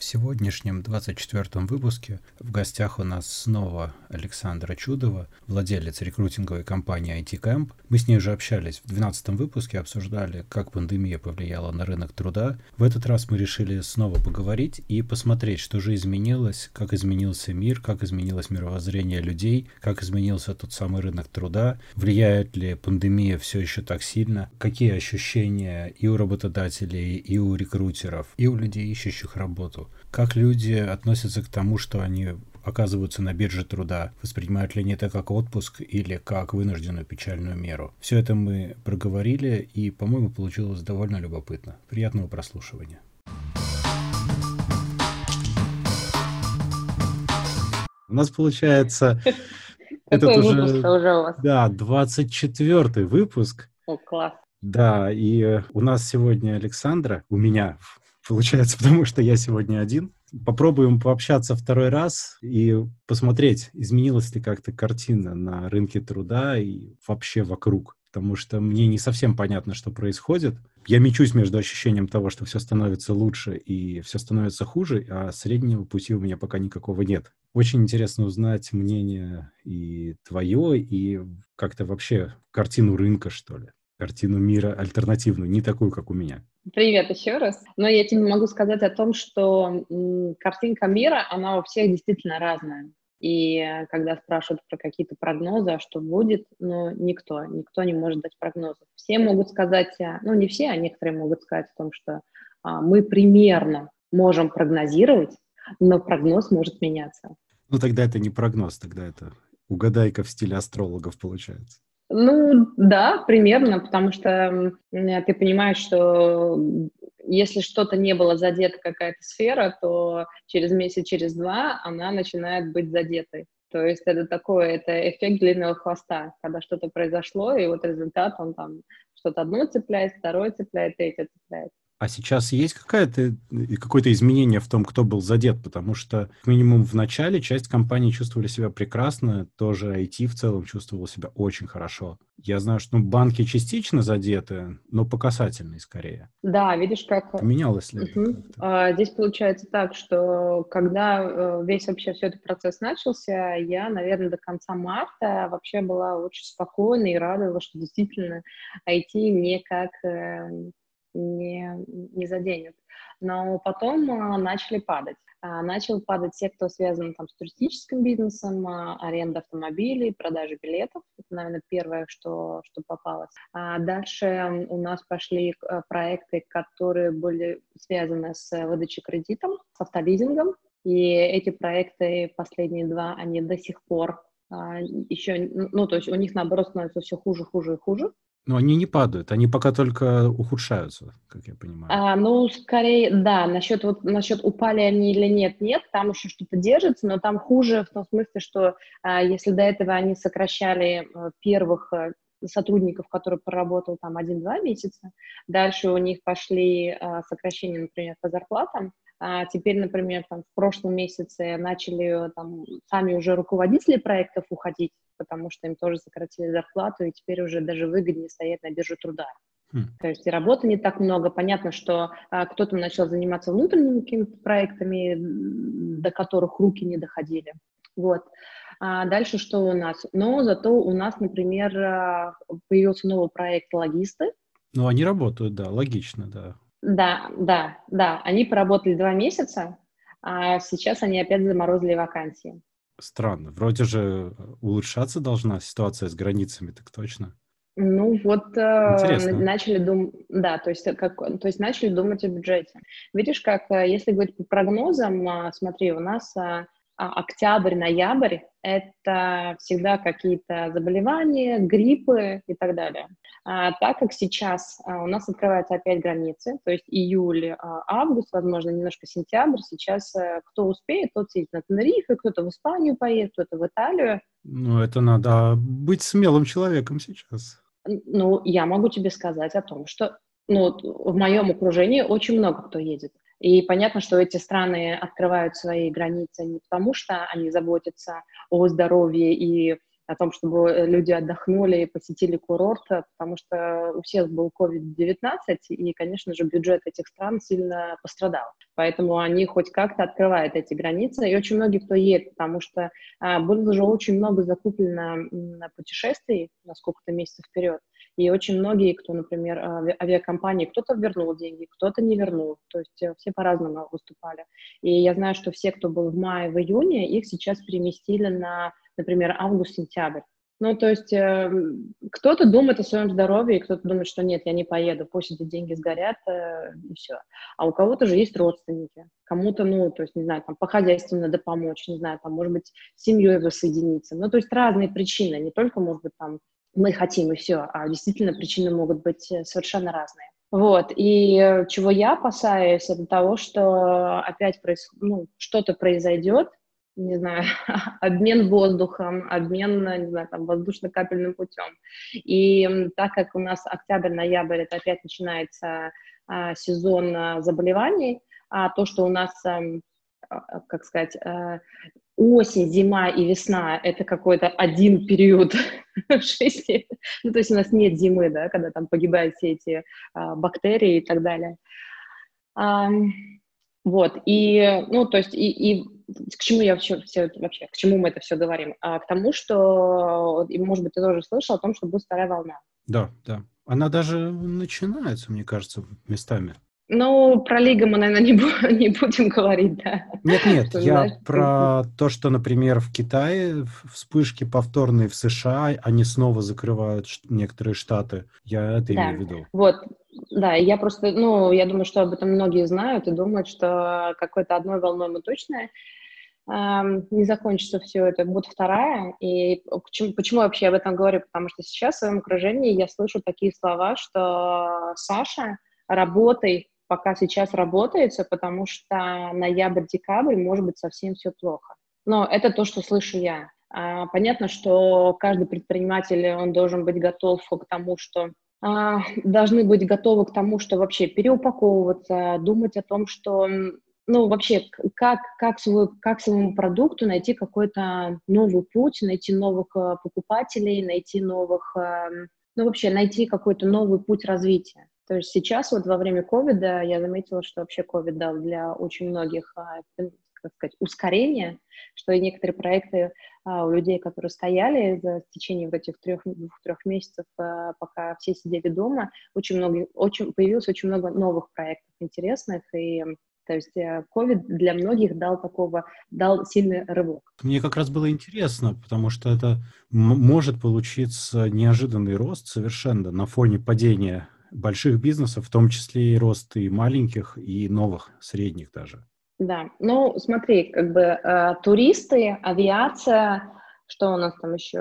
В сегодняшнем 24-м выпуске в гостях у нас снова Александра Чудова, владелец рекрутинговой компании IT Camp. Мы с ней уже общались в 12-м выпуске, обсуждали, как пандемия повлияла на рынок труда. В этот раз мы решили снова поговорить и посмотреть, что же изменилось, как изменился мир, как изменилось мировоззрение людей, как изменился тот самый рынок труда, влияет ли пандемия все еще так сильно, какие ощущения и у работодателей, и у рекрутеров, и у людей, ищущих работу. Как люди относятся к тому, что они оказываются на бирже труда, воспринимают ли они это как отпуск или как вынужденную печальную меру. Все это мы проговорили, и, по-моему, получилось довольно любопытно. Приятного прослушивания. У нас получается... Этот уже, уже? Да, 24 выпуск. О, класс. Да, и у нас сегодня Александра, у меня получается, потому что я сегодня один. Попробуем пообщаться второй раз и посмотреть, изменилась ли как-то картина на рынке труда и вообще вокруг. Потому что мне не совсем понятно, что происходит. Я мечусь между ощущением того, что все становится лучше и все становится хуже, а среднего пути у меня пока никакого нет. Очень интересно узнать мнение и твое, и как-то вообще картину рынка, что ли картину мира альтернативную, не такую, как у меня. Привет еще раз. Но я тебе могу сказать о том, что картинка мира, она у всех действительно разная. И э, когда спрашивают про какие-то прогнозы, а что будет, ну, никто, никто не может дать прогнозов. Все могут сказать, э, ну, не все, а некоторые могут сказать о том, что а, мы примерно можем прогнозировать, но прогноз может меняться. Ну, тогда это не прогноз, тогда это угадайка в стиле астрологов получается. Ну, да, примерно, потому что ты понимаешь, что если что-то не было задето, какая-то сфера, то через месяц, через два она начинает быть задетой. То есть это такое, это эффект длинного хвоста, когда что-то произошло, и вот результат, он там что-то одно цепляет, второе цепляет, третье цепляет. А сейчас есть какая-то, какое-то изменение в том, кто был задет? Потому что, как минимум, в начале часть компаний чувствовали себя прекрасно, тоже IT в целом чувствовал себя очень хорошо. Я знаю, что ну, банки частично задеты, но по касательной скорее. Да, видишь, как... Менялось ли угу. А, здесь получается так, что когда э, весь вообще все этот процесс начался, я, наверное, до конца марта вообще была очень спокойна и радовалась, что действительно IT не как эм, не, не заденет. Но потом а, начали падать. А, начал падать те, кто связан там, с туристическим бизнесом, а, аренда автомобилей, продажа билетов. Это, наверное, первое, что, что попалось. А дальше у нас пошли проекты, которые были связаны с выдачей кредитом, с автолизингом. И эти проекты, последние два, они до сих пор еще, ну, то есть у них, наоборот, становится все хуже, хуже и хуже. Но они не падают, они пока только ухудшаются, как я понимаю. А, ну, скорее, да, насчет, вот, насчет упали они или нет, нет, там еще что-то держится, но там хуже в том смысле, что а, если до этого они сокращали а, первых а, сотрудников, которые проработал там один-два месяца, дальше у них пошли а, сокращения, например, по зарплатам, а теперь, например, там, в прошлом месяце начали там, сами уже руководители проектов уходить, потому что им тоже сократили зарплату, и теперь уже даже выгоднее стоять на бирже труда. Mm. То есть и работы не так много. Понятно, что а, кто-то начал заниматься внутренними какими-то проектами, до которых руки не доходили. Вот. А дальше что у нас? Но зато у нас, например, а, появился новый проект «Логисты». Ну, они работают, да, логично, да. Да, да, да. Они поработали два месяца, а сейчас они опять заморозили вакансии. Странно. Вроде же улучшаться должна ситуация с границами, так точно. Ну вот э, начали думать, да, то есть, как, то есть начали думать о бюджете. Видишь, как э, если говорить по прогнозам, э, смотри, у нас а, октябрь, ноябрь — это всегда какие-то заболевания, гриппы и так далее. А, так как сейчас а, у нас открываются опять границы, то есть июль, а, август, возможно, немножко сентябрь, сейчас а, кто успеет, тот сидит на Тенерифе, кто-то в Испанию поедет, кто-то в Италию. Ну, это надо быть смелым человеком сейчас. Ну, я могу тебе сказать о том, что ну, в моем окружении очень много кто едет. И понятно, что эти страны открывают свои границы не потому, что они заботятся о здоровье и о том, чтобы люди отдохнули и посетили курорт, потому что у всех был COVID-19, и, конечно же, бюджет этих стран сильно пострадал. Поэтому они хоть как-то открывают эти границы, и очень многие кто едет, потому что а, было же очень много закуплено на путешествий на сколько-то месяцев вперед, и очень многие, кто, например, авиакомпании, кто-то вернул деньги, кто-то не вернул, то есть э, все по-разному выступали. И я знаю, что все, кто был в мае, в июне, их сейчас переместили на, например, август-сентябрь. Ну, то есть э, кто-то думает о своем здоровье, и кто-то думает, что нет, я не поеду, пусть эти деньги сгорят, э, и все. А у кого-то же есть родственники, кому-то, ну, то есть, не знаю, там, по хозяйству надо помочь, не знаю, там, может быть, с семьей воссоединиться. Ну, то есть разные причины, не только, может быть, там, мы хотим и все, а действительно причины могут быть э, совершенно разные. Вот, и э, чего я опасаюсь, это того, что опять проис... ну, что-то произойдет, не знаю, обмен воздухом, обмен, не знаю, там, воздушно-капельным путем. И так как у нас октябрь-ноябрь, это опять начинается а, сезон заболеваний, а то, что у нас, а, как сказать, осень, зима и весна — это какой-то один период шести. Ну, то есть у нас нет зимы, да, когда там погибают все эти а, бактерии и так далее. А, вот, и, ну, то есть, и, и к чему я вообще, все, вообще, к чему мы это все говорим? А, к тому, что, и, может быть, ты тоже слышал о том, что будет вторая волна. Да, да. Она даже начинается, мне кажется, местами. Ну, про Лигу мы, наверное, не, бу- не будем говорить, да. Нет, нет, что, я знаешь, про то, что, например, в Китае вспышки повторные в США, они снова закрывают некоторые штаты. Я это да. имею в виду. Вот, да, я просто, ну, я думаю, что об этом многие знают и думают, что какой-то одной волной мы точно не закончится все это, будет вторая. И почему, почему вообще об этом говорю? Потому что сейчас в своем окружении я слышу такие слова, что Саша, работай, пока сейчас работается, потому что ноябрь-декабрь может быть совсем все плохо. Но это то, что слышу я. А, понятно, что каждый предприниматель, он должен быть готов к тому, что а, должны быть готовы к тому, что вообще переупаковываться, думать о том, что ну, вообще, как, как, свой, как своему продукту найти какой-то новый путь, найти новых э, покупателей, найти новых, эм, ну, вообще, найти какой-то новый путь развития. То есть сейчас вот во время ковида я заметила, что вообще ковид дал для очень многих, а, как сказать, ускорение, что и некоторые проекты а, у людей, которые стояли в течение вот этих трех, двух-трех месяцев, а, пока все сидели дома, очень много, очень, появилось очень много новых проектов интересных, и то есть COVID э, для многих дал такого, дал сильный рывок. Мне как раз было интересно, потому что это может получиться неожиданный рост совершенно на фоне падения больших бизнесов, в том числе и рост и маленьких, и новых, средних даже. Да, ну смотри, как бы э, туристы, авиация, что у нас там еще,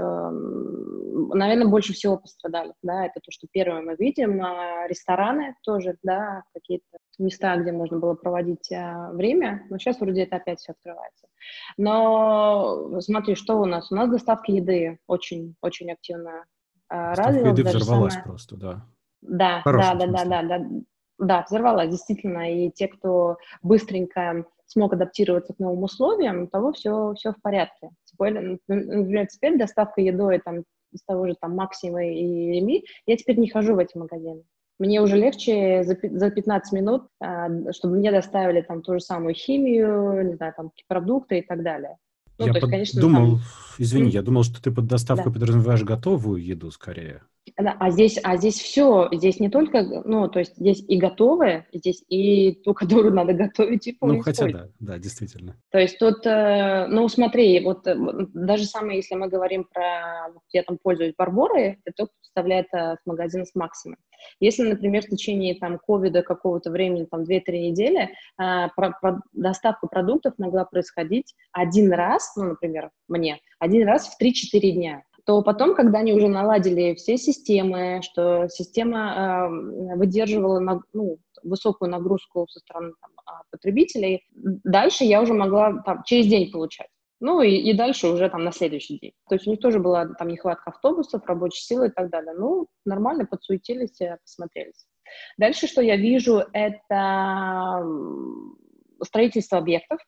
наверное, больше всего пострадали, да, это то, что первое мы видим, а рестораны тоже, да, какие-то места, где можно было проводить а, время, но сейчас вроде это опять все открывается. Но смотри, что у нас? У нас доставка еды очень-очень активно а, развилась. еды взорвалась самое... просто, да. Да, да, да, да, да, да, да, взорвалась, действительно, и те, кто быстренько смог адаптироваться к новым условиям, у того все, все в порядке. Теперь, например, теперь доставка едой там, из того же там Максима и Реми, я теперь не хожу в эти магазины. Мне уже легче за, за 15 минут, а, чтобы мне доставили там ту же самую химию, не знаю, там продукты и так далее. Ну, я то есть, конечно, думал, там... извини, я думал, что ты под доставкой да. подразумеваешь готовую еду скорее. А здесь, а здесь все, здесь не только, ну, то есть здесь и готовые, здесь и ту, которую надо готовить, и Ну, хотя да, да, действительно. То есть тут, э, ну, смотри, вот э, даже самое, если мы говорим про, я там пользуюсь Барборой, это тот, кто вставляет э, с магазина с Максимой. Если, например, в течение там ковида какого-то времени, там 2-3 недели, про, про доставка продуктов могла происходить один раз, ну, например, мне, один раз в 3-4 дня то потом, когда они уже наладили все системы, что система э, выдерживала на, ну, высокую нагрузку со стороны там, а, потребителей, дальше я уже могла там, через день получать. Ну и, и дальше уже там на следующий день. То есть у них тоже была там нехватка автобусов, рабочей силы и так далее. Ну, нормально подсуетились, посмотрелись. Дальше, что я вижу, это строительство объектов.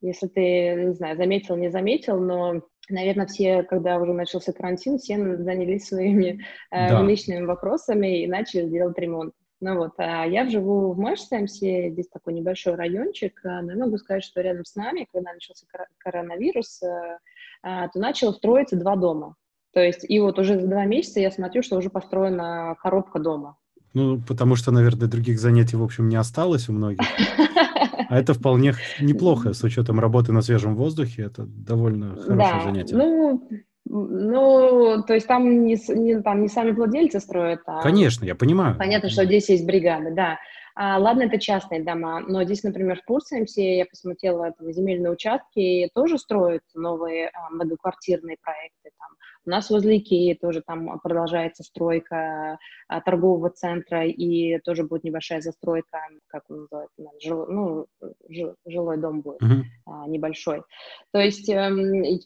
Если ты, не знаю, заметил, не заметил, но наверное, все, когда уже начался карантин, все занялись своими э, да. личными вопросами и начали делать ремонт. Ну вот, а я живу в Мэшсемсе, здесь такой небольшой райончик, э, но я могу сказать, что рядом с нами, когда начался коронавирус, э, э, то начало строиться два дома. То есть, и вот уже за два месяца я смотрю, что уже построена коробка дома. Ну, потому что, наверное, других занятий, в общем, не осталось у многих. А это вполне неплохо, с учетом работы на свежем воздухе, это довольно хорошее да, занятие. Ну, ну, то есть там не, не, там не сами владельцы строят, а... Конечно, я понимаю. Понятно, что здесь есть бригады, да. А, ладно, это частные дома, но здесь, например, в Пурсенсе я посмотрела там, земельные участки, тоже строят новые а, многоквартирные проекты. Там. У нас возле Икеи тоже там продолжается стройка а, торгового центра, и тоже будет небольшая застройка, как он называется, жил, ну, жил, жилой дом будет uh-huh. а, небольшой. То есть э,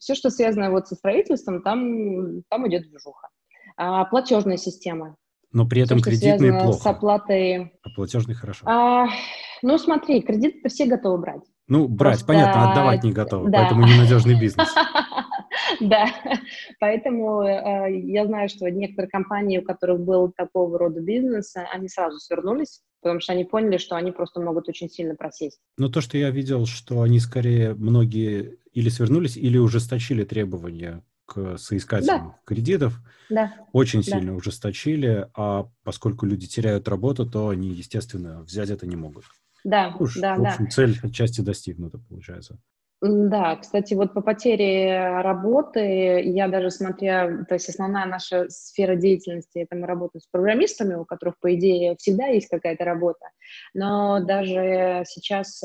все, что связано вот со строительством, там, там идет движуха. А, платежная система но при этом Все, кредитные плохо. с оплатой... А платежный хорошо. А, ну, смотри, кредит-то все готовы брать. Ну, брать, Просто... понятно, отдавать не готовы, да. поэтому ненадежный бизнес. Да, поэтому э, я знаю, что некоторые компании, у которых был такого рода бизнес, они сразу свернулись, потому что они поняли, что они просто могут очень сильно просесть. Но то, что я видел, что они скорее многие или свернулись, или ужесточили требования к соискателям да. кредитов, да. очень сильно да. ужесточили, а поскольку люди теряют работу, то они, естественно, взять это не могут. Да, Уж, да, в общем, да. цель отчасти достигнута, получается. Да, кстати, вот по потере работы, я даже смотря, то есть основная наша сфера деятельности, это мы работаем с программистами, у которых, по идее, всегда есть какая-то работа, но даже сейчас,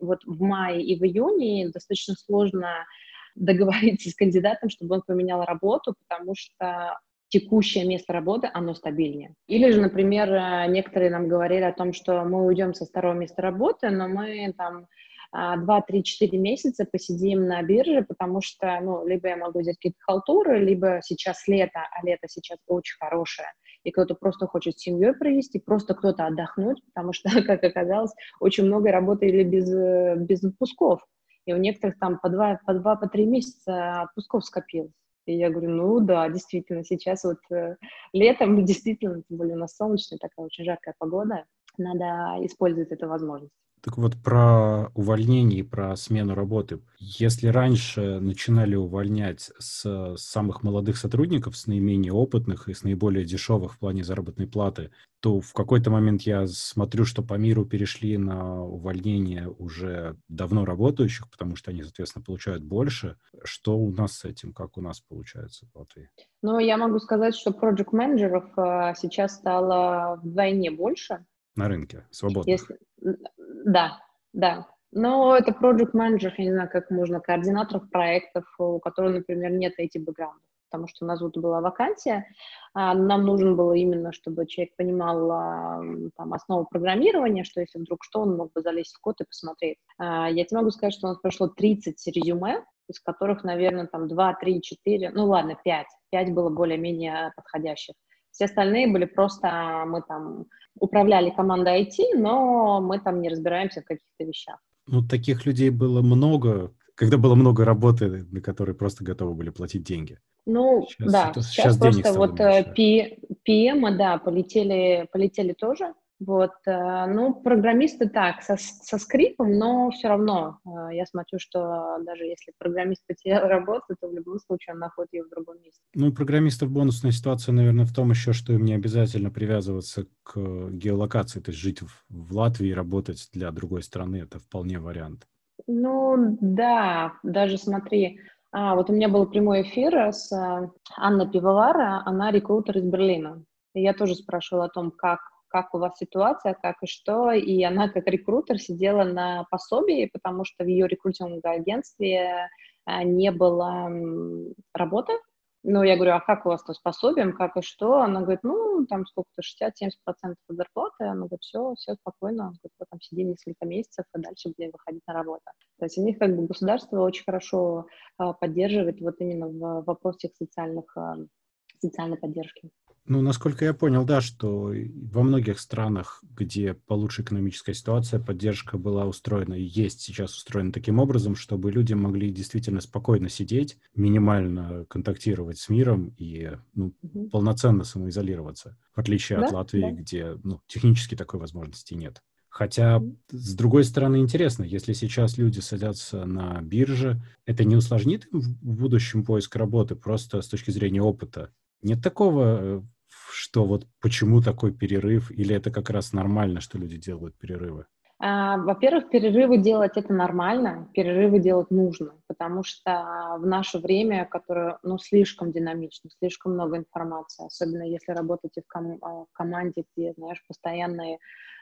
вот в мае и в июне достаточно сложно договориться с кандидатом, чтобы он поменял работу, потому что текущее место работы, оно стабильнее. Или же, например, э, некоторые нам говорили о том, что мы уйдем со второго места работы, но мы там 2, 3, 4 месяца посидим на бирже, потому что, ну, либо я могу взять какие-то халтуры, либо сейчас лето, а лето сейчас очень хорошее, и кто-то просто хочет с семьей провести, просто кто-то отдохнуть, потому что, как оказалось, очень много работали без, э, без отпусков и у некоторых там по два, по два, по три месяца отпусков скопилось. И я говорю, ну да, действительно, сейчас вот э, летом, действительно, тем более у нас солнечная такая очень жаркая погода, надо использовать эту возможность. Так вот, про увольнение и про смену работы. Если раньше начинали увольнять с самых молодых сотрудников, с наименее опытных и с наиболее дешевых в плане заработной платы, то в какой-то момент я смотрю, что по миру перешли на увольнение уже давно работающих, потому что они, соответственно, получают больше. Что у нас с этим? Как у нас получается в Латвии? Ну, я могу сказать, что проект-менеджеров э, сейчас стало вдвойне больше, на рынке, свободно. Если... Да, да. Но это project менеджер я не знаю, как можно, координаторов проектов, у которых, например, нет эти бэкграунда. Потому что у нас вот была вакансия, а, нам нужен было именно, чтобы человек понимал а, там, основу программирования, что если вдруг что, он мог бы залезть в код и посмотреть. А, я тебе могу сказать, что у нас прошло 30 резюме, из которых, наверное, там 2, 3, 4, ну ладно, 5. 5 было более-менее подходящих. Все остальные были просто, мы там управляли командой IT, но мы там не разбираемся в каких-то вещах. Ну, таких людей было много, когда было много работы, на которые просто готовы были платить деньги. Ну, сейчас да, это, сейчас, сейчас просто вот меньше. PM, да, полетели, полетели тоже, вот, э, ну, программисты так, со, со скрипом, но все равно э, я смотрю, что даже если программист потерял работу, то в любом случае он находит ее в другом месте. Ну, у программистов бонусная ситуация, наверное, в том еще, что им не обязательно привязываться к геолокации, то есть жить в, в Латвии и работать для другой страны, это вполне вариант. Ну, да, даже смотри, а, вот у меня был прямой эфир с э, Анной Пивовара, она рекрутер из Берлина. И я тоже спрашивала о том, как как у вас ситуация, как и что, и она как рекрутер сидела на пособии, потому что в ее рекрутинговом агентстве а, не было работы. Ну, я говорю, а как у вас то с пособием, как и что? Она говорит, ну, там сколько-то, 60-70% от зарплаты. Она говорит, все, все спокойно. Она говорит, там сиди несколько месяцев, и дальше будем выходить на работу. То есть у них как бы государство очень хорошо а, поддерживает вот именно в вопросе социальных, а, социальной поддержки. Ну, насколько я понял, да, что во многих странах, где получше экономическая ситуация, поддержка была устроена и есть сейчас устроена таким образом, чтобы люди могли действительно спокойно сидеть, минимально контактировать с миром и ну, угу. полноценно самоизолироваться, в отличие да? от Латвии, да. где ну, технически такой возможности нет. Хотя, с другой стороны, интересно, если сейчас люди садятся на бирже, это не усложнит им в будущем поиск работы просто с точки зрения опыта? Нет такого, э, что вот почему такой перерыв, или это как раз нормально, что люди делают перерывы? А, во-первых, перерывы делать это нормально, перерывы делать нужно, потому что в наше время, которое ну, слишком динамично, слишком много информации, особенно если работаете в, ком- а, команде, где, знаешь, постоянные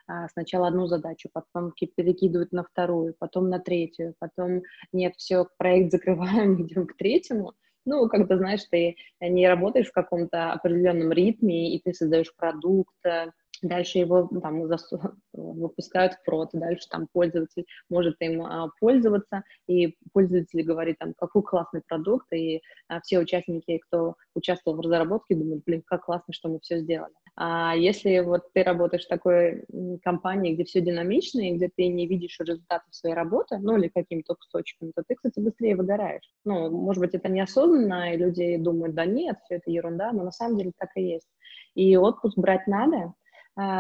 а, сначала одну задачу, потом перекидывают на вторую, потом на третью, потом нет, все, проект закрываем, идем к третьему. Ну, когда, знаешь, ты не работаешь в каком-то определенном ритме, и ты создаешь продукт, э, дальше его там выпускают в прод, дальше там пользователь может им а, пользоваться, и пользователь говорит там, какой классный продукт, и а, все участники, кто участвовал в разработке, думают, блин, как классно, что мы все сделали. А если вот ты работаешь в такой компании, где все динамично, и где ты не видишь результатов своей работы, ну или какими-то кусочками, то ты, кстати, быстрее выгораешь. Ну, может быть, это неосознанно, и люди думают, да нет, все это ерунда, но на самом деле так и есть. И отпуск брать надо,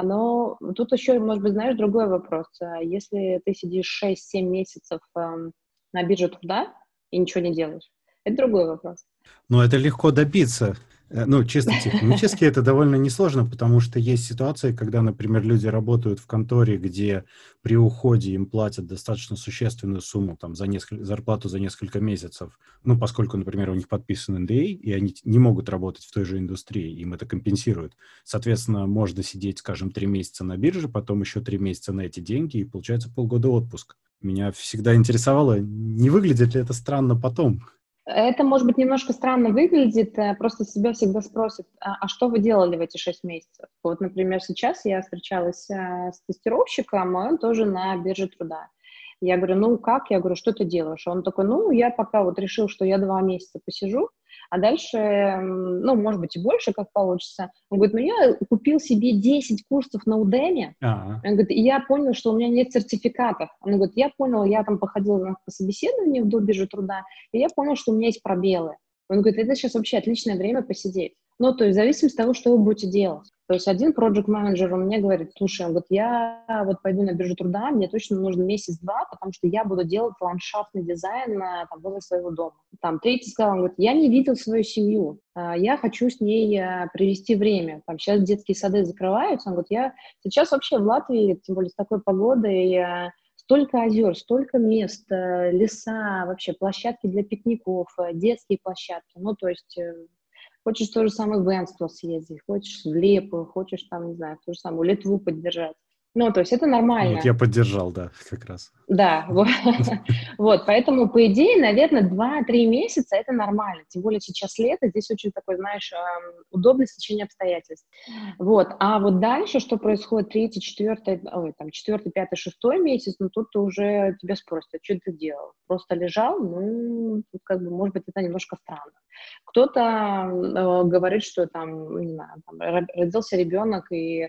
но тут еще, может быть, знаешь, другой вопрос. А если ты сидишь 6-7 месяцев эм, на бирже труда и ничего не делаешь, это другой вопрос. Но это легко добиться. Э, ну, чисто технически это довольно несложно, потому что есть ситуации, когда, например, люди работают в конторе, где при уходе им платят достаточно существенную сумму, там, за несколько, зарплату за несколько месяцев, ну, поскольку, например, у них подписан NDA, и они не могут работать в той же индустрии, им это компенсируют. Соответственно, можно сидеть, скажем, три месяца на бирже, потом еще три месяца на эти деньги, и получается полгода отпуск. Меня всегда интересовало, не выглядит ли это странно потом, это, может быть, немножко странно выглядит, э, просто себя всегда спросят, а, а что вы делали в эти шесть месяцев? Вот, например, сейчас я встречалась э, с тестировщиком, он тоже на бирже труда. Я говорю, ну как? Я говорю, что ты делаешь? Он такой, ну, я пока вот решил, что я два месяца посижу, а дальше, ну, может быть, и больше, как получится. Он говорит, ну, я купил себе 10 курсов на Udemy, ага. он говорит, и я понял, что у меня нет сертификатов. Он говорит, я понял, я там походил на собеседование в Дубиже труда, и я понял, что у меня есть пробелы. Он говорит, это сейчас вообще отличное время посидеть. Ну, то есть в зависимости от того, что вы будете делать. То есть один проект менеджер у меня говорит, слушай, вот я вот пойду на биржу труда, мне точно нужен месяц-два, потому что я буду делать ландшафтный дизайн там, возле своего дома. Там третий сказал, он говорит, я не видел свою семью, а, я хочу с ней а, провести время. Там сейчас детские сады закрываются, он говорит, я сейчас вообще в Латвии, тем более с такой погодой, столько озер, столько мест, леса, вообще площадки для пикников, детские площадки. Ну, то есть э, Хочешь то же самое в Энство съездить, хочешь в Лепу, хочешь там, не знаю, ту же самую Литву поддержать. Ну, то есть это нормально. Вот я поддержал, да, как раз. Да, вот, поэтому, по идее, наверное, 2-3 месяца это нормально. Тем более сейчас лето, здесь очень такой, знаешь, удобное стечение обстоятельств. Вот, а вот дальше, что происходит третий, четвертый, ой, там, четвертый, пятый, шестой месяц, ну, тут уже тебя спросят, а что ты делал? Просто лежал? Ну, тут как бы, может быть, это немножко странно. Кто-то э, говорит, что там, не знаю, там, родился ребенок и э,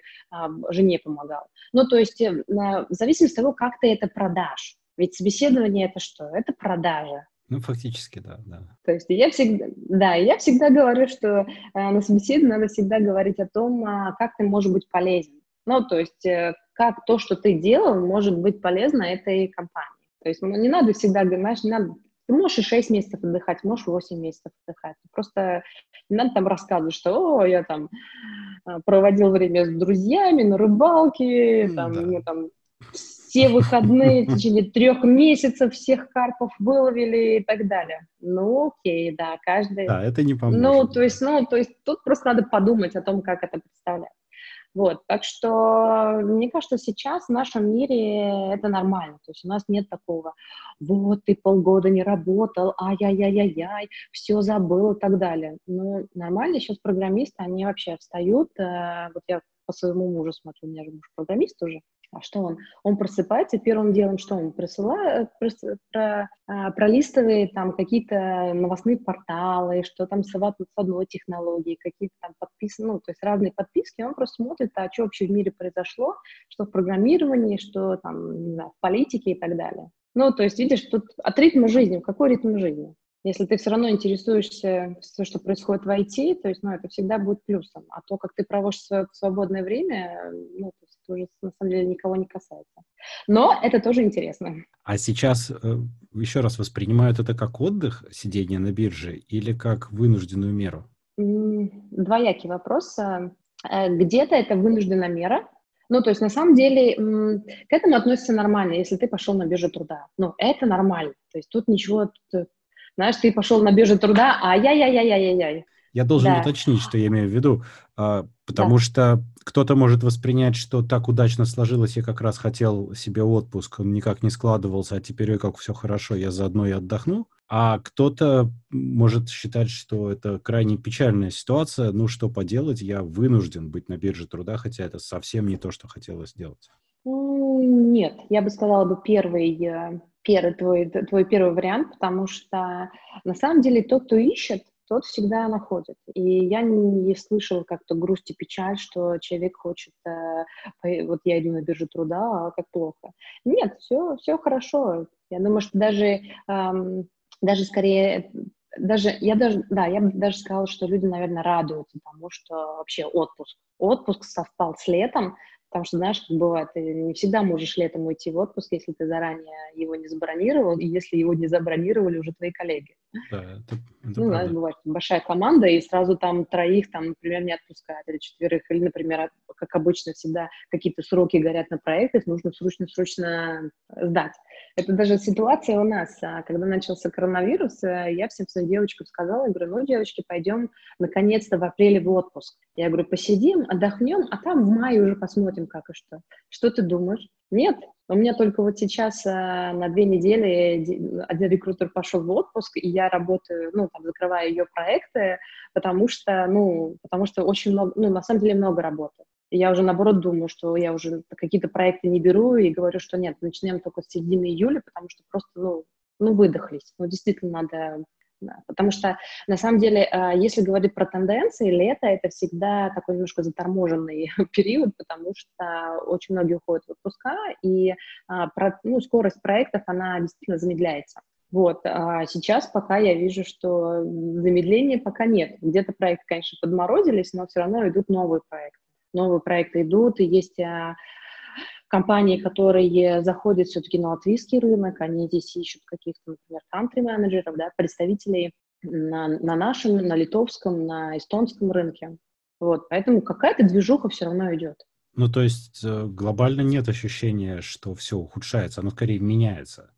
жене помогал. Ну, то есть э, в зависимости от того, как ты это продашь. Ведь собеседование это что? Это продажа. Ну, фактически, да, да. То есть я всегда, да, я всегда говорю, что э, на собеседовании надо всегда говорить о том, а, как ты можешь быть полезен. Ну, то есть э, как то, что ты делал, может быть полезно этой компании. То есть не надо всегда, знаешь, не надо ты можешь и 6 месяцев отдыхать, можешь 8 месяцев отдыхать. Просто не надо там рассказывать, что о, я там проводил время с друзьями на рыбалке, там, да. мне там все выходные в течение трех месяцев всех карпов выловили и так далее. Ну, окей, да, каждый... Да, это не поможет. Ну, то есть, ну, то есть тут просто надо подумать о том, как это представлять. Вот, так что мне кажется, сейчас в нашем мире это нормально. То есть у нас нет такого, вот ты полгода не работал, ай-яй-яй-яй, все забыл и так далее. Ну, нормально сейчас программисты, они вообще встают, э, вот я по своему мужу смотрю, у меня же муж программист уже, А что он? Он просыпается, первым делом что он присылает, про, про, а, пролистывает там какие-то новостные порталы, что там с, одной технологией, какие-то там подписки, ну, то есть разные подписки, он просто смотрит, а что вообще в мире произошло, что в программировании, что там, не знаю, в политике и так далее. Ну, то есть, видишь, тут от ритма жизни, какой ритм жизни? Если ты все равно интересуешься все, что происходит в IT, то есть, ну, это всегда будет плюсом. А то, как ты проводишь свое свободное время, ну, уже на самом деле никого не касается. Но это тоже интересно. А сейчас э, еще раз воспринимают это как отдых, сидение на бирже, или как вынужденную меру? Двоякий вопрос. Э, где-то это вынужденная мера, ну, то есть, на самом деле, к этому относится нормально, если ты пошел на биржу труда. Ну, это нормально. То есть, тут ничего, тут знаешь, ты пошел на биржу труда, а яй-яй-яй-яй-яй. Я должен да. уточнить, что я имею в виду, а, потому да. что кто-то может воспринять, что так удачно сложилось, я как раз хотел себе отпуск, он никак не складывался, а теперь, ой, как все хорошо, я заодно и отдохну. А кто-то может считать, что это крайне печальная ситуация, ну что поделать, я вынужден быть на бирже труда, хотя это совсем не то, что хотелось сделать. Нет, я бы сказала бы первый э, первый твой, твой первый вариант, потому что на самом деле тот, кто ищет, тот всегда находит. И я не слышала как-то грусть и печаль, что человек хочет, э, вот я иду на биржу труда, а как плохо. Нет, все, все хорошо. Я думаю, что даже, эм, даже скорее даже, я даже, да, я бы даже сказала, что люди, наверное, радуются тому, что вообще отпуск. Отпуск совпал с летом, Потому что, знаешь, как бывает, ты не всегда можешь летом уйти в отпуск, если ты заранее его не забронировал, и если его не забронировали уже твои коллеги. Да, это, это ну, знаешь, бывает большая команда, и сразу там троих, там, например, не отпускают, или четверых, или, например, как обычно всегда какие-то сроки горят на проектах, нужно срочно-срочно сдать. Это даже ситуация у нас. А, когда начался коронавирус, э, я всем своим девочкам сказала, я говорю, ну, девочки, пойдем наконец-то в апреле в отпуск. Я говорю, посидим, отдохнем, а там в мае уже посмотрим, как и что. Что ты думаешь? Нет, у меня только вот сейчас а, на две недели один рекрутер пошел в отпуск, и я работаю, ну, там, закрываю ее проекты, потому что, ну, потому что очень много, ну, на самом деле много работы. Я уже, наоборот, думаю, что я уже какие-то проекты не беру и говорю, что нет, начнем только с середины июля, потому что просто, ну, ну выдохлись. Ну, действительно, надо потому что, на самом деле, а, если говорить про тенденции, лето — это всегда такой немножко заторможенный период, потому что очень многие уходят в отпуска, и а, ну, скорость проектов, она действительно замедляется. Вот, а сейчас пока я вижу, что замедления пока нет. Где-то проекты, конечно, подморозились, но все равно идут новые проекты. Новые проекты идут, и есть компании, которые заходят все-таки на латвийский рынок, они здесь ищут каких-то, например, кантри-менеджеров, да, представителей на, на нашем, на литовском, на эстонском рынке. Вот, поэтому какая-то движуха все равно идет. Ну, то есть э, глобально нет ощущения, что все ухудшается, оно скорее меняется.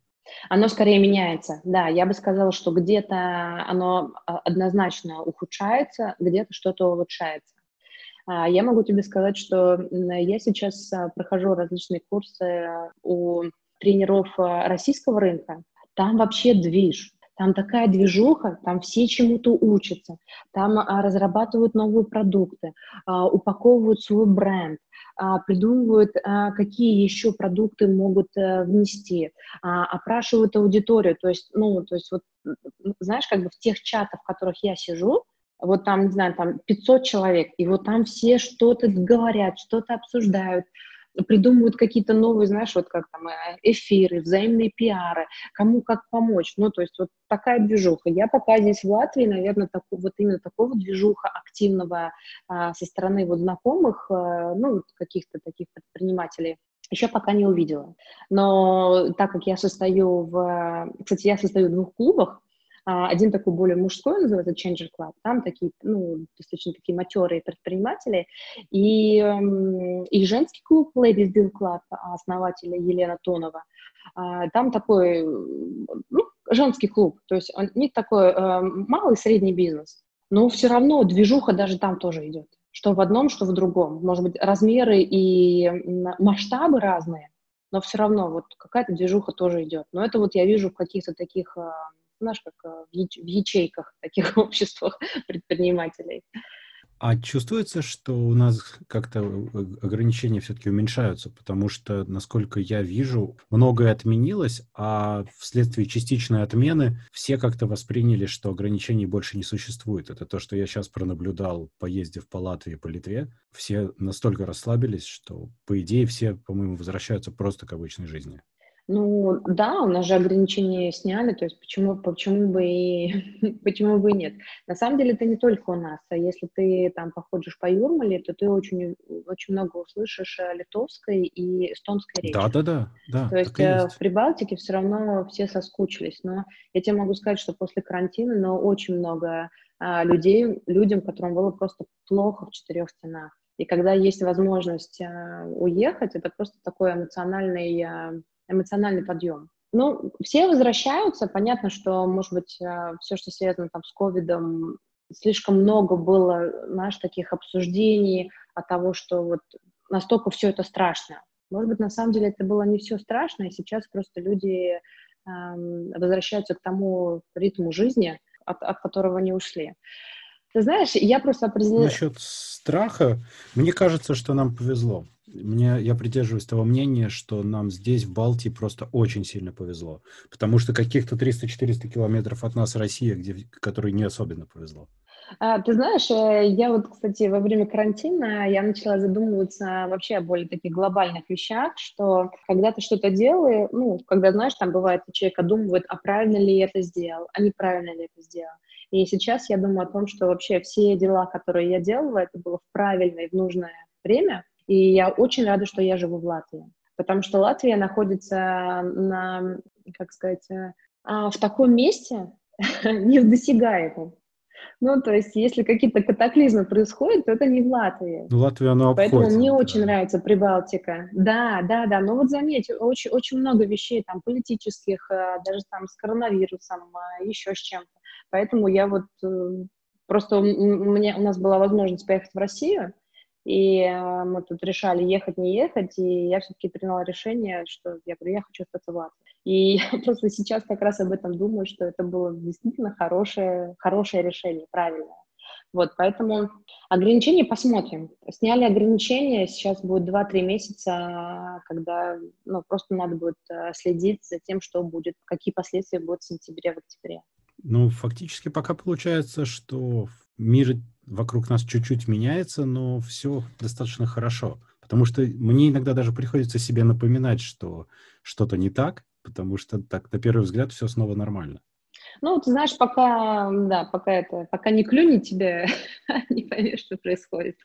Оно скорее меняется, да. Я бы сказала, что где-то оно а, однозначно ухудшается, где-то что-то улучшается. А, я могу тебе сказать, что я сейчас а, прохожу различные курсы у тренеров а, российского рынка. Там вообще движ. Там такая движуха, там все чему-то учатся, там разрабатывают новые продукты, упаковывают свой бренд, придумывают, какие еще продукты могут а, внести, опрашивают аудиторию. То есть, ну, то есть вот, знаешь, как бы в тех чатах, в которых я сижу, вот там, не знаю, там 500 человек, и вот там все что-то говорят, что-то обсуждают, придумывают какие-то новые, знаешь, вот как там э, эфиры, взаимные пиары, кому как помочь. Ну, то есть вот такая движуха. Я пока здесь в Латвии, наверное, так, вот именно такого движуха активного а, со стороны вот знакомых, а, ну, каких-то таких предпринимателей еще пока не увидела. Но так как я состою в... Кстати, я состою в двух клубах, один такой более мужской, называется Changer Club. Там такие, ну, достаточно такие матерые предприниматели. И, эм, и женский клуб Ladies Deal Club основателя Елена Тонова. А, там такой, ну, женский клуб. То есть у них такой э, малый средний бизнес. Но все равно движуха даже там тоже идет. Что в одном, что в другом. Может быть, размеры и масштабы разные, но все равно вот какая-то движуха тоже идет. Но это вот я вижу в каких-то таких знаешь, как э, в ячейках, таких обществах предпринимателей. А чувствуется, что у нас как-то э, ограничения все-таки уменьшаются, потому что, насколько я вижу, многое отменилось, а вследствие частичной отмены все как-то восприняли, что ограничений больше не существует. Это то, что я сейчас пронаблюдал, по Латвии, по Литве. Все настолько расслабились, что, по идее, все, по-моему, возвращаются просто к обычной жизни. Ну да, у нас же ограничения сняли, то есть почему, почему, бы и, почему бы и нет. На самом деле это не только у нас, а если ты там походишь по Юрмале, то ты очень, очень много услышишь литовской и эстонской речи. Да, да, да. да то есть, э, есть в Прибалтике все равно все соскучились, но я тебе могу сказать, что после карантина, но очень много а, людей, людям, которым было просто плохо в четырех стенах. И когда есть возможность а, уехать, это просто такой эмоциональный а, эмоциональный подъем. Ну, все возвращаются. Понятно, что, может быть, э, все, что связано там с ковидом, слишком много было, знаешь, таких обсуждений от того, что вот настолько все это страшно. Может быть, на самом деле это было не все страшно, и сейчас просто люди эм, возвращаются к тому ритму жизни, от, от которого они ушли. Ты знаешь, я просто определила... Насчет страха, мне кажется, что нам повезло. Мне, я придерживаюсь того мнения, что нам здесь, в Балтии, просто очень сильно повезло. Потому что каких-то 300-400 километров от нас Россия, где, которой не особенно повезло. А, ты знаешь, э, я вот, кстати, во время карантина я начала задумываться вообще о более таких глобальных вещах, что когда ты что-то делаешь, ну, когда, знаешь, там бывает, человек думает, а правильно ли я это сделал, а неправильно ли это сделал. И сейчас я думаю о том, что вообще все дела, которые я делала, это было в правильное и в нужное время, и я очень рада, что я живу в Латвии, потому что Латвия находится на, как сказать, э, а, в таком месте, недосягаемом. Ну, то есть, если какие-то катаклизмы происходят, то это не в Латвии. Ну, Латвия, она обходит. Поэтому мне да. очень нравится Прибалтика. Да, да, да. Но вот заметь, очень, очень много вещей там политических, э, даже там с коронавирусом, э, еще с чем-то. Поэтому я вот просто у, меня, у нас была возможность поехать в Россию, и э, мы тут решали, ехать, не ехать, и я все-таки приняла решение, что я говорю, я хочу остаться в Латвии. И я просто сейчас как раз об этом думаю, что это было действительно хорошее, хорошее решение, правильное. Вот, поэтому ограничения посмотрим. Сняли ограничения, сейчас будет 2-3 месяца, когда ну, просто надо будет э, следить за тем, что будет, какие последствия будут в сентябре, в октябре. Ну, фактически пока получается, что мир вокруг нас чуть-чуть меняется, но все достаточно хорошо. Потому что мне иногда даже приходится себе напоминать, что что-то не так, потому что так на первый взгляд все снова нормально. Ну, ты знаешь, пока, да, пока это, пока не клюнет тебе, не поймешь, что происходит.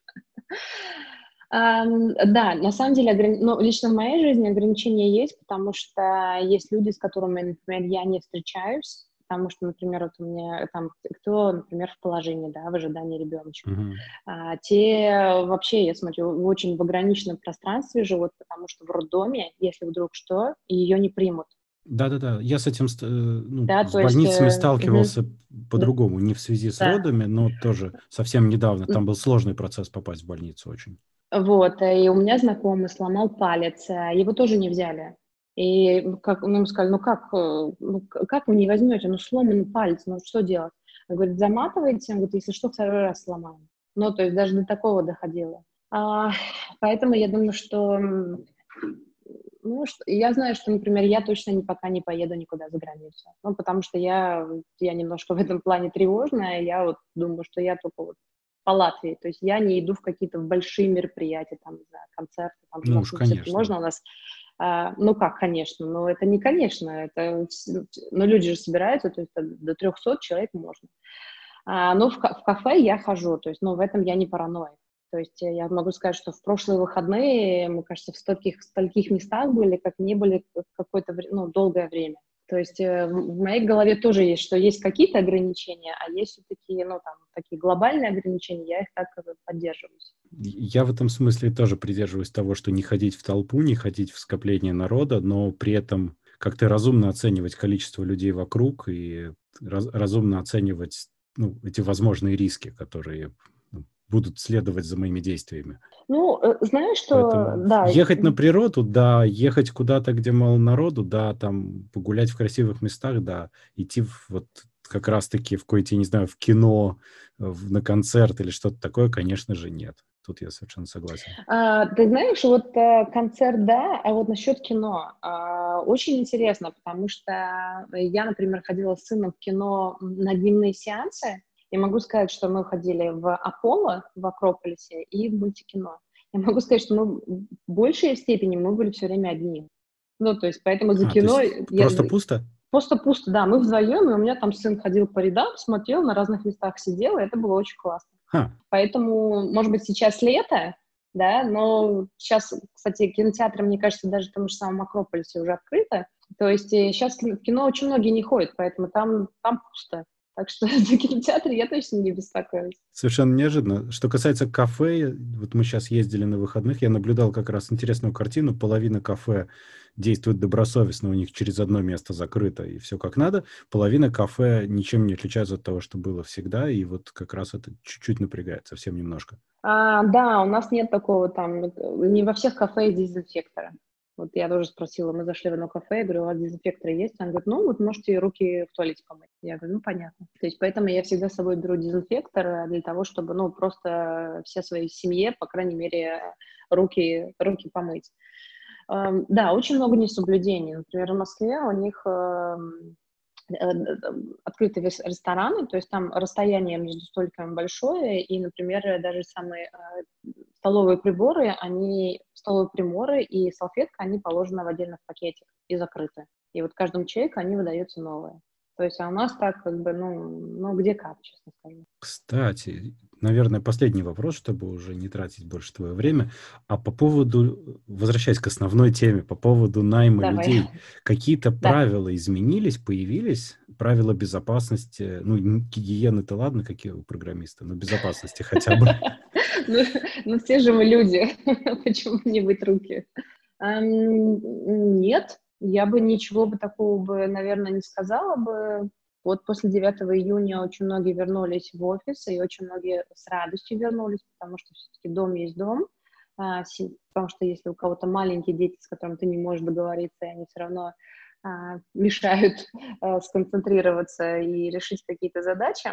Um, да, на самом деле, ограни... ну, лично в моей жизни ограничения есть, потому что есть люди, с которыми, например, я не встречаюсь, потому что, например, вот у меня там, кто, например, в положении, да, в ожидании ребеночка, uh-huh. а, те вообще, я смотрю, очень в ограниченном пространстве живут, потому что в роддоме, если вдруг что, ее не примут. Да-да-да, я с этим э, ну, да, с больницами есть, э, сталкивался угу. по-другому, не в связи с да. родами, но тоже совсем недавно. Там был сложный процесс попасть в больницу очень. Вот, и у меня знакомый сломал палец, а его тоже не взяли. И как, ну, ему сказали, ну как, э, ну, как вы не возьмете, ну сломанный палец, ну что делать? Он говорит, заматывайте, он говорит, если что, второй раз сломаем. Ну, то есть даже до такого доходило. А, поэтому я думаю, что, ну, что, я знаю, что, например, я точно не, пока не поеду никуда за границу. Ну, потому что я, я немножко в этом плане тревожная, я вот думаю, что я только вот по Латвии, то есть я не иду в какие-то большие мероприятия, там, не знаю, концерты, там, ну, уж, конечно. можно у нас ну как, конечно, но это не конечно, это, ну люди же собираются, то есть до 300 человек можно. А, но в, в кафе я хожу, то есть, ну в этом я не параноик. То есть я могу сказать, что в прошлые выходные, мы, кажется, в стольких, стольких местах были, как не были какое-то ну, долгое время. То есть э, в моей голове тоже есть, что есть какие-то ограничения, а есть все-таки, ну, там, такие глобальные ограничения, я их так поддерживаюсь. Я в этом смысле тоже придерживаюсь того, что не ходить в толпу, не ходить в скопление народа, но при этом как-то разумно оценивать количество людей вокруг и раз, разумно оценивать ну, эти возможные риски, которые будут следовать за моими действиями. Ну, э, знаешь, что... Поэтому да. Ехать на природу, да, ехать куда-то, где мало народу, да, там погулять в красивых местах, да, идти в, вот как раз-таки в какое-то, не знаю, в кино, в, на концерт или что-то такое, конечно же, нет. Тут я совершенно согласен. А, ты знаешь, вот а, концерт, да, а вот насчет кино. А, очень интересно, потому что я, например, ходила с сыном в кино на дневные сеансы, и могу сказать, что мы ходили в Аполло, в Акрополисе и в мультикино. Я могу сказать, что мы в большей степени мы были все время одни. Ну, то есть, поэтому за а, кино... Я... Просто пусто? Просто пусто, да. Мы вдвоем, и у меня там сын ходил по рядам, смотрел, на разных местах сидел, и это было очень классно. Ха. Поэтому, может быть, сейчас лето, да, но сейчас, кстати, кинотеатры, мне кажется, даже в том же самом Акрополисе уже открыто. То есть сейчас в кино очень многие не ходят, поэтому там, там пусто. Так что за кинотеатр я точно не беспокоюсь. Совершенно неожиданно. Что касается кафе, вот мы сейчас ездили на выходных, я наблюдал как раз интересную картину. Половина кафе действует добросовестно, у них через одно место закрыто и все как надо. Половина кафе ничем не отличается от того, что было всегда, и вот как раз это чуть-чуть напрягает, совсем немножко. А, да, у нас нет такого там, не во всех кафе есть дезинфекторы. Вот я тоже спросила, мы зашли в одно кафе, я говорю, у вас дезинфекторы есть? Он говорит, ну, вот можете руки в туалете помыть. Я говорю, ну, понятно. То есть поэтому я всегда с собой беру дезинфектор для того, чтобы, ну, просто все своей семье, по крайней мере, руки, руки помыть. Эм, да, очень много несоблюдений. Например, в Москве у них эм, Э, открытые рестораны, то есть там расстояние между столиками большое, и, например, даже самые э, столовые приборы, они, столовые приборы и салфетка, они положены в отдельных пакетах и закрыты. И вот каждому человеку они выдаются новые. То есть, а у нас так, как бы, ну, ну где как, честно скажу. Кстати, наверное, последний вопрос, чтобы уже не тратить больше твое время. А по поводу, возвращаясь к основной теме, по поводу найма Давай. людей, какие-то да. правила изменились, появились? Правила безопасности, ну, гигиены-то ладно, какие у программиста, но безопасности хотя бы. Ну, ну, все же мы люди, почему не быть руки? Нет, я бы ничего бы такого бы, наверное, не сказала бы. Вот после 9 июня очень многие вернулись в офис, и очень многие с радостью вернулись, потому что все-таки дом есть дом. А, потому что если у кого-то маленькие дети, с которыми ты не можешь договориться, и они все равно а, мешают а, сконцентрироваться и решить какие-то задачи.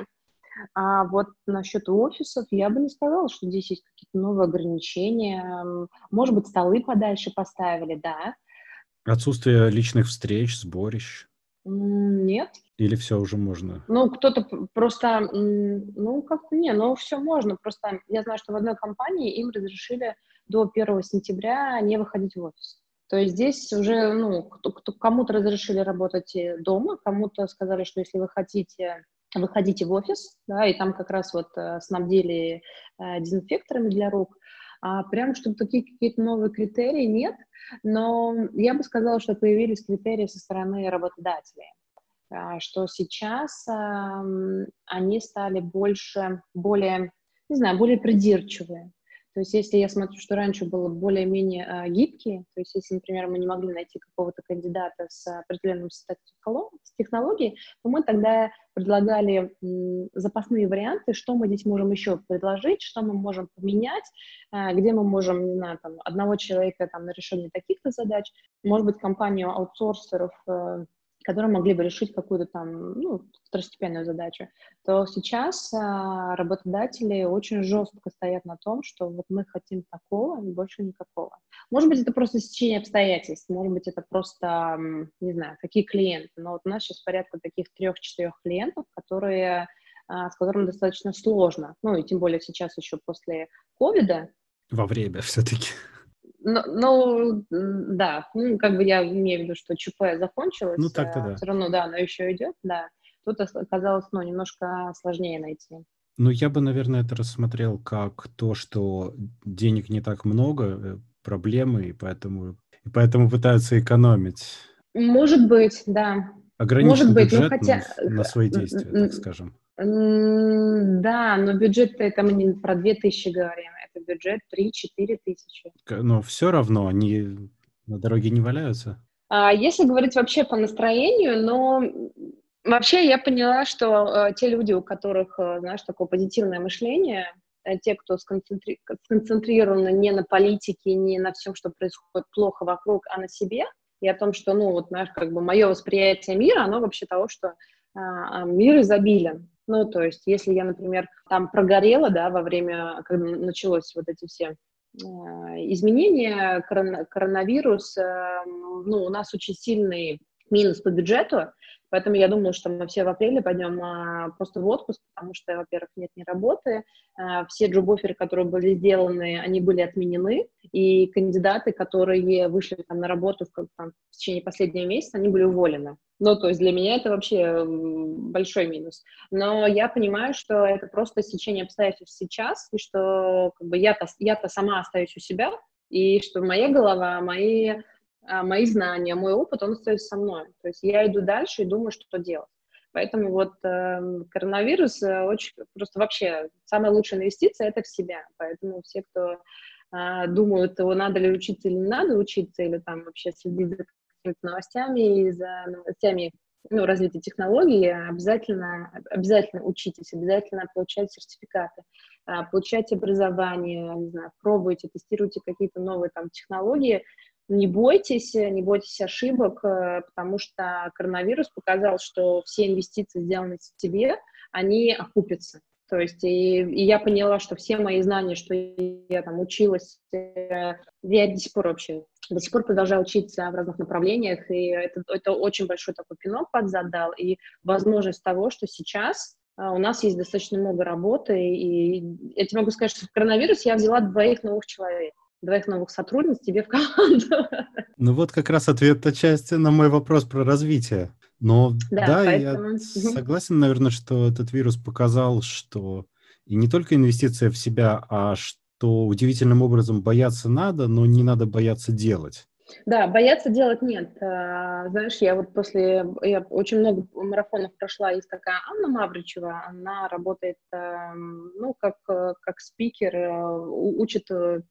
А вот насчет офисов я бы не сказала, что здесь есть какие-то новые ограничения. Может быть, столы подальше поставили, да, Отсутствие личных встреч, сборищ? Нет. Или все уже можно? Ну, кто-то просто, ну, как-то не, ну, все можно. Просто я знаю, что в одной компании им разрешили до 1 сентября не выходить в офис. То есть здесь уже, ну, кому-то разрешили работать дома, кому-то сказали, что если вы хотите, выходите в офис, да, и там как раз вот э, снабдили э, дезинфекторами для рук, а прям, чтобы такие какие-то новые критерии нет, но я бы сказала, что появились критерии со стороны работодателей, а, что сейчас они стали больше, более, не знаю, более придирчивые. То есть если я смотрю, что раньше было более-менее э, гибкие, то есть если, например, мы не могли найти какого-то кандидата с определенным статусом технологий, то мы тогда предлагали м, запасные варианты, что мы здесь можем еще предложить, что мы можем поменять, э, где мы можем, не знаю, там, одного человека там, на решение таких-то задач, может быть, компанию аутсорсеров э, которые могли бы решить какую-то там ну, второстепенную задачу, то сейчас а, работодатели очень жестко стоят на том, что вот мы хотим такого и больше никакого. Может быть, это просто стечение обстоятельств, может быть, это просто, не знаю, какие клиенты, но вот у нас сейчас порядка таких трех-четырех клиентов, которые, а, с которыми достаточно сложно, ну и тем более сейчас еще после ковида. Во время все-таки. Ну, ну, да, ну, как бы я имею в виду, что ЧП закончилось. Ну, так-то а да. Все равно, да, оно еще идет, да. Тут оказалось, ну, немножко сложнее найти. Ну, я бы, наверное, это рассмотрел как то, что денег не так много, э, проблемы, и поэтому, и поэтому пытаются экономить. Может быть, да. Ограничить Может быть, бюджет ну, хотя... на, на свои действия, так скажем. Да, но бюджет-то это мы не про 2000 говорим это бюджет 3-4 тысячи. Но все равно они на дороге не валяются. А если говорить вообще по настроению, но вообще я поняла, что э, те люди, у которых, э, знаешь, такое позитивное мышление, э, те, кто сконцентри... сконцентрированы не на политике, не на всем, что происходит плохо вокруг, а на себе, и о том, что, ну, вот, знаешь, как бы мое восприятие мира, оно вообще того, что а, мир изобилен. Ну, то есть, если я, например, там прогорела, да, во время, когда началось вот эти все а, изменения, корон, коронавирус, э, ну, у нас очень сильный минус по бюджету, Поэтому я думаю, что мы все в апреле пойдем а, просто в отпуск, потому что, во-первых, нет ни работы, а, все джоб-оферы, которые были сделаны, они были отменены, и кандидаты, которые вышли там, на работу в, там, в течение последнего месяца, они были уволены. Ну, то есть для меня это вообще большой минус. Но я понимаю, что это просто сечение обстоятельств сейчас, и что как бы, я-то, я-то сама остаюсь у себя, и что моя голова, мои мои знания, мой опыт, он остается со мной. То есть я иду дальше и думаю, что делать. Поэтому вот э, коронавирус очень просто вообще самая лучшая инвестиция это в себя. Поэтому все, кто э, думают, его надо ли учиться или не надо учиться, или там вообще следить за какими-то новостями и за новостями ну, развития технологий, обязательно, обязательно учитесь, обязательно получайте сертификаты, э, получайте образование, не знаю, пробуйте, тестируйте какие-то новые там технологии, не бойтесь, не бойтесь ошибок, э, потому что коронавирус показал, что все инвестиции, сделанные в тебе, они окупятся. То есть и, и я поняла, что все мои знания, что я там училась, э, я до сих пор вообще, до сих пор продолжаю учиться в разных направлениях, и это, это очень большой такой пинок под зад дал, и возможность того, что сейчас э, у нас есть достаточно много работы, и я тебе могу сказать, что в коронавирус я взяла двоих новых человек двоих новых сотрудниц тебе в команду. Ну вот как раз ответ отчасти на мой вопрос про развитие. Но да, да поэтому... я согласен, наверное, что этот вирус показал, что и не только инвестиция в себя, а что удивительным образом бояться надо, но не надо бояться делать. Да, бояться делать нет. А, знаешь, я вот после, я очень много марафонов прошла, есть такая Анна Мавричева, она работает, эм, ну, как, э, как спикер, э, учит э,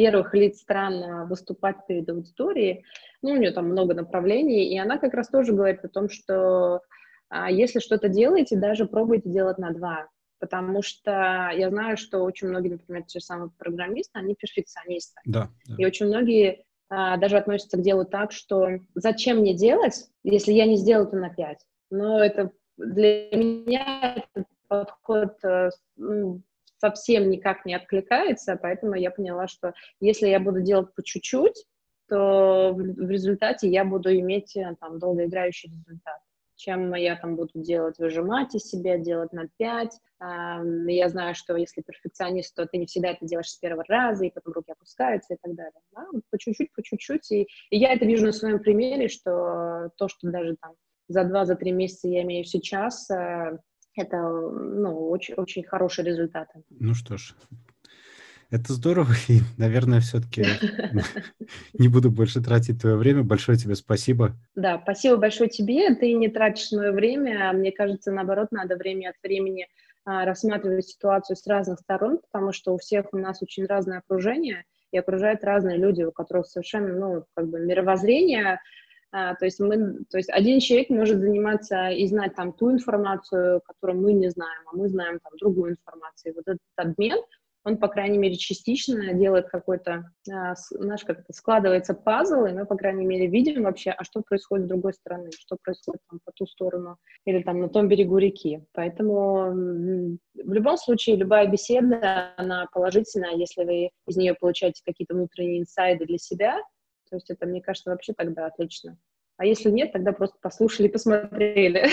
первых лиц стран выступать перед аудиторией. Ну, у нее там много направлений, и она как раз тоже говорит о том, что а, если что-то делаете, даже пробуйте делать на два. Потому что я знаю, что очень многие, например, те же самые программисты, они перфекционисты. Да, да. И очень многие а, даже относятся к делу так, что зачем мне делать, если я не сделаю это на пять? Но это для меня этот подход э, ну, совсем никак не откликается, поэтому я поняла, что если я буду делать по чуть-чуть, то в результате я буду иметь э, там долгоиграющий результат чем я там буду делать, выжимать из себя, делать на 5. Я знаю, что если перфекционист, то ты не всегда это делаешь с первого раза, и потом руки опускаются и так далее. Да? По чуть-чуть, по чуть-чуть. И, и я это вижу на своем примере, что то, что даже там за два, за три месяца я имею сейчас, э, это ну, очень, очень хорошие результаты. Ну что ж, это здорово, и, наверное, все-таки не буду больше тратить твое время. Большое тебе спасибо. Да, спасибо большое тебе. Ты не тратишь мое время. Мне кажется, наоборот, надо время от времени а, рассматривать ситуацию с разных сторон, потому что у всех у нас очень разное окружение, и окружают разные люди, у которых совершенно, ну, как бы мировоззрение а, то есть мы, то есть один человек может заниматься и знать там ту информацию, которую мы не знаем, а мы знаем там другую информацию. И вот этот обмен, он, по крайней мере, частично делает какой-то, а, знаешь, как это, складывается пазл, и мы, по крайней мере, видим вообще, а что происходит с другой стороны, что происходит там по ту сторону или там на том берегу реки. Поэтому в любом случае любая беседа, она положительная, если вы из нее получаете какие-то внутренние инсайды для себя, то есть это, мне кажется, вообще тогда отлично. А если нет, тогда просто послушали и посмотрели.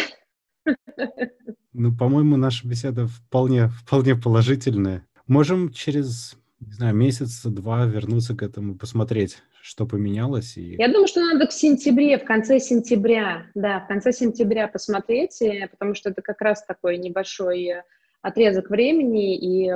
Ну, по-моему, наша беседа вполне, вполне положительная. Можем через, не знаю, месяц-два вернуться к этому, посмотреть, что поменялось. И... Я думаю, что надо в сентябре, в конце сентября, да, в конце сентября посмотреть, э, потому что это как раз такой небольшой э, отрезок времени и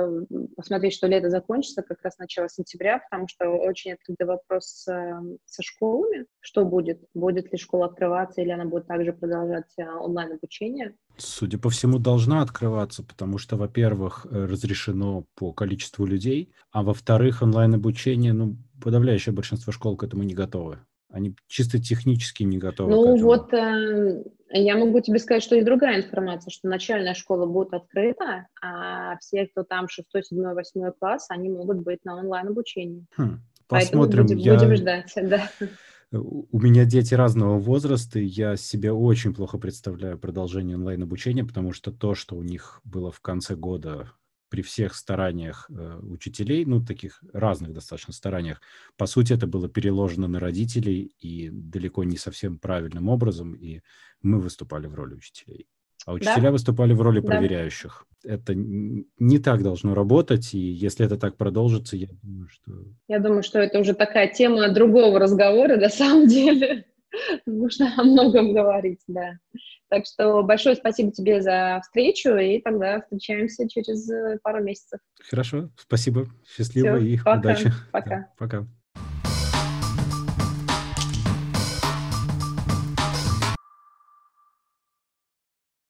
посмотреть, что лето закончится как раз начало сентября, потому что очень открытый вопрос эм, со школами. Что будет? Будет ли школа открываться или она будет также продолжать э, онлайн-обучение? Судя по всему, должна открываться, потому что, во-первых, э, разрешено по количеству людей, а во-вторых, онлайн-обучение, ну, подавляющее большинство школ к этому не готовы. Они чисто технически не готовы Ну вот э, я могу тебе сказать, что и другая информация, что начальная школа будет открыта, а все, кто там 6, 7, 8 класс, они могут быть на онлайн-обучении. Хм, посмотрим. Поэтому будем, я... будем ждать, да. У меня дети разного возраста, и я себе очень плохо представляю продолжение онлайн-обучения, потому что то, что у них было в конце года при всех стараниях э, учителей, ну, таких разных достаточно стараниях, по сути, это было переложено на родителей и далеко не совсем правильным образом, и мы выступали в роли учителей. А учителя да? выступали в роли да. проверяющих. Это не так должно работать, и если это так продолжится, я думаю, что... Я думаю, что это уже такая тема другого разговора, на самом деле. Нужно о многом говорить, да. Так что большое спасибо тебе за встречу, и тогда встречаемся через пару месяцев. Хорошо, спасибо, счастливо Все, и пока, удачи. Пока. Да, пока.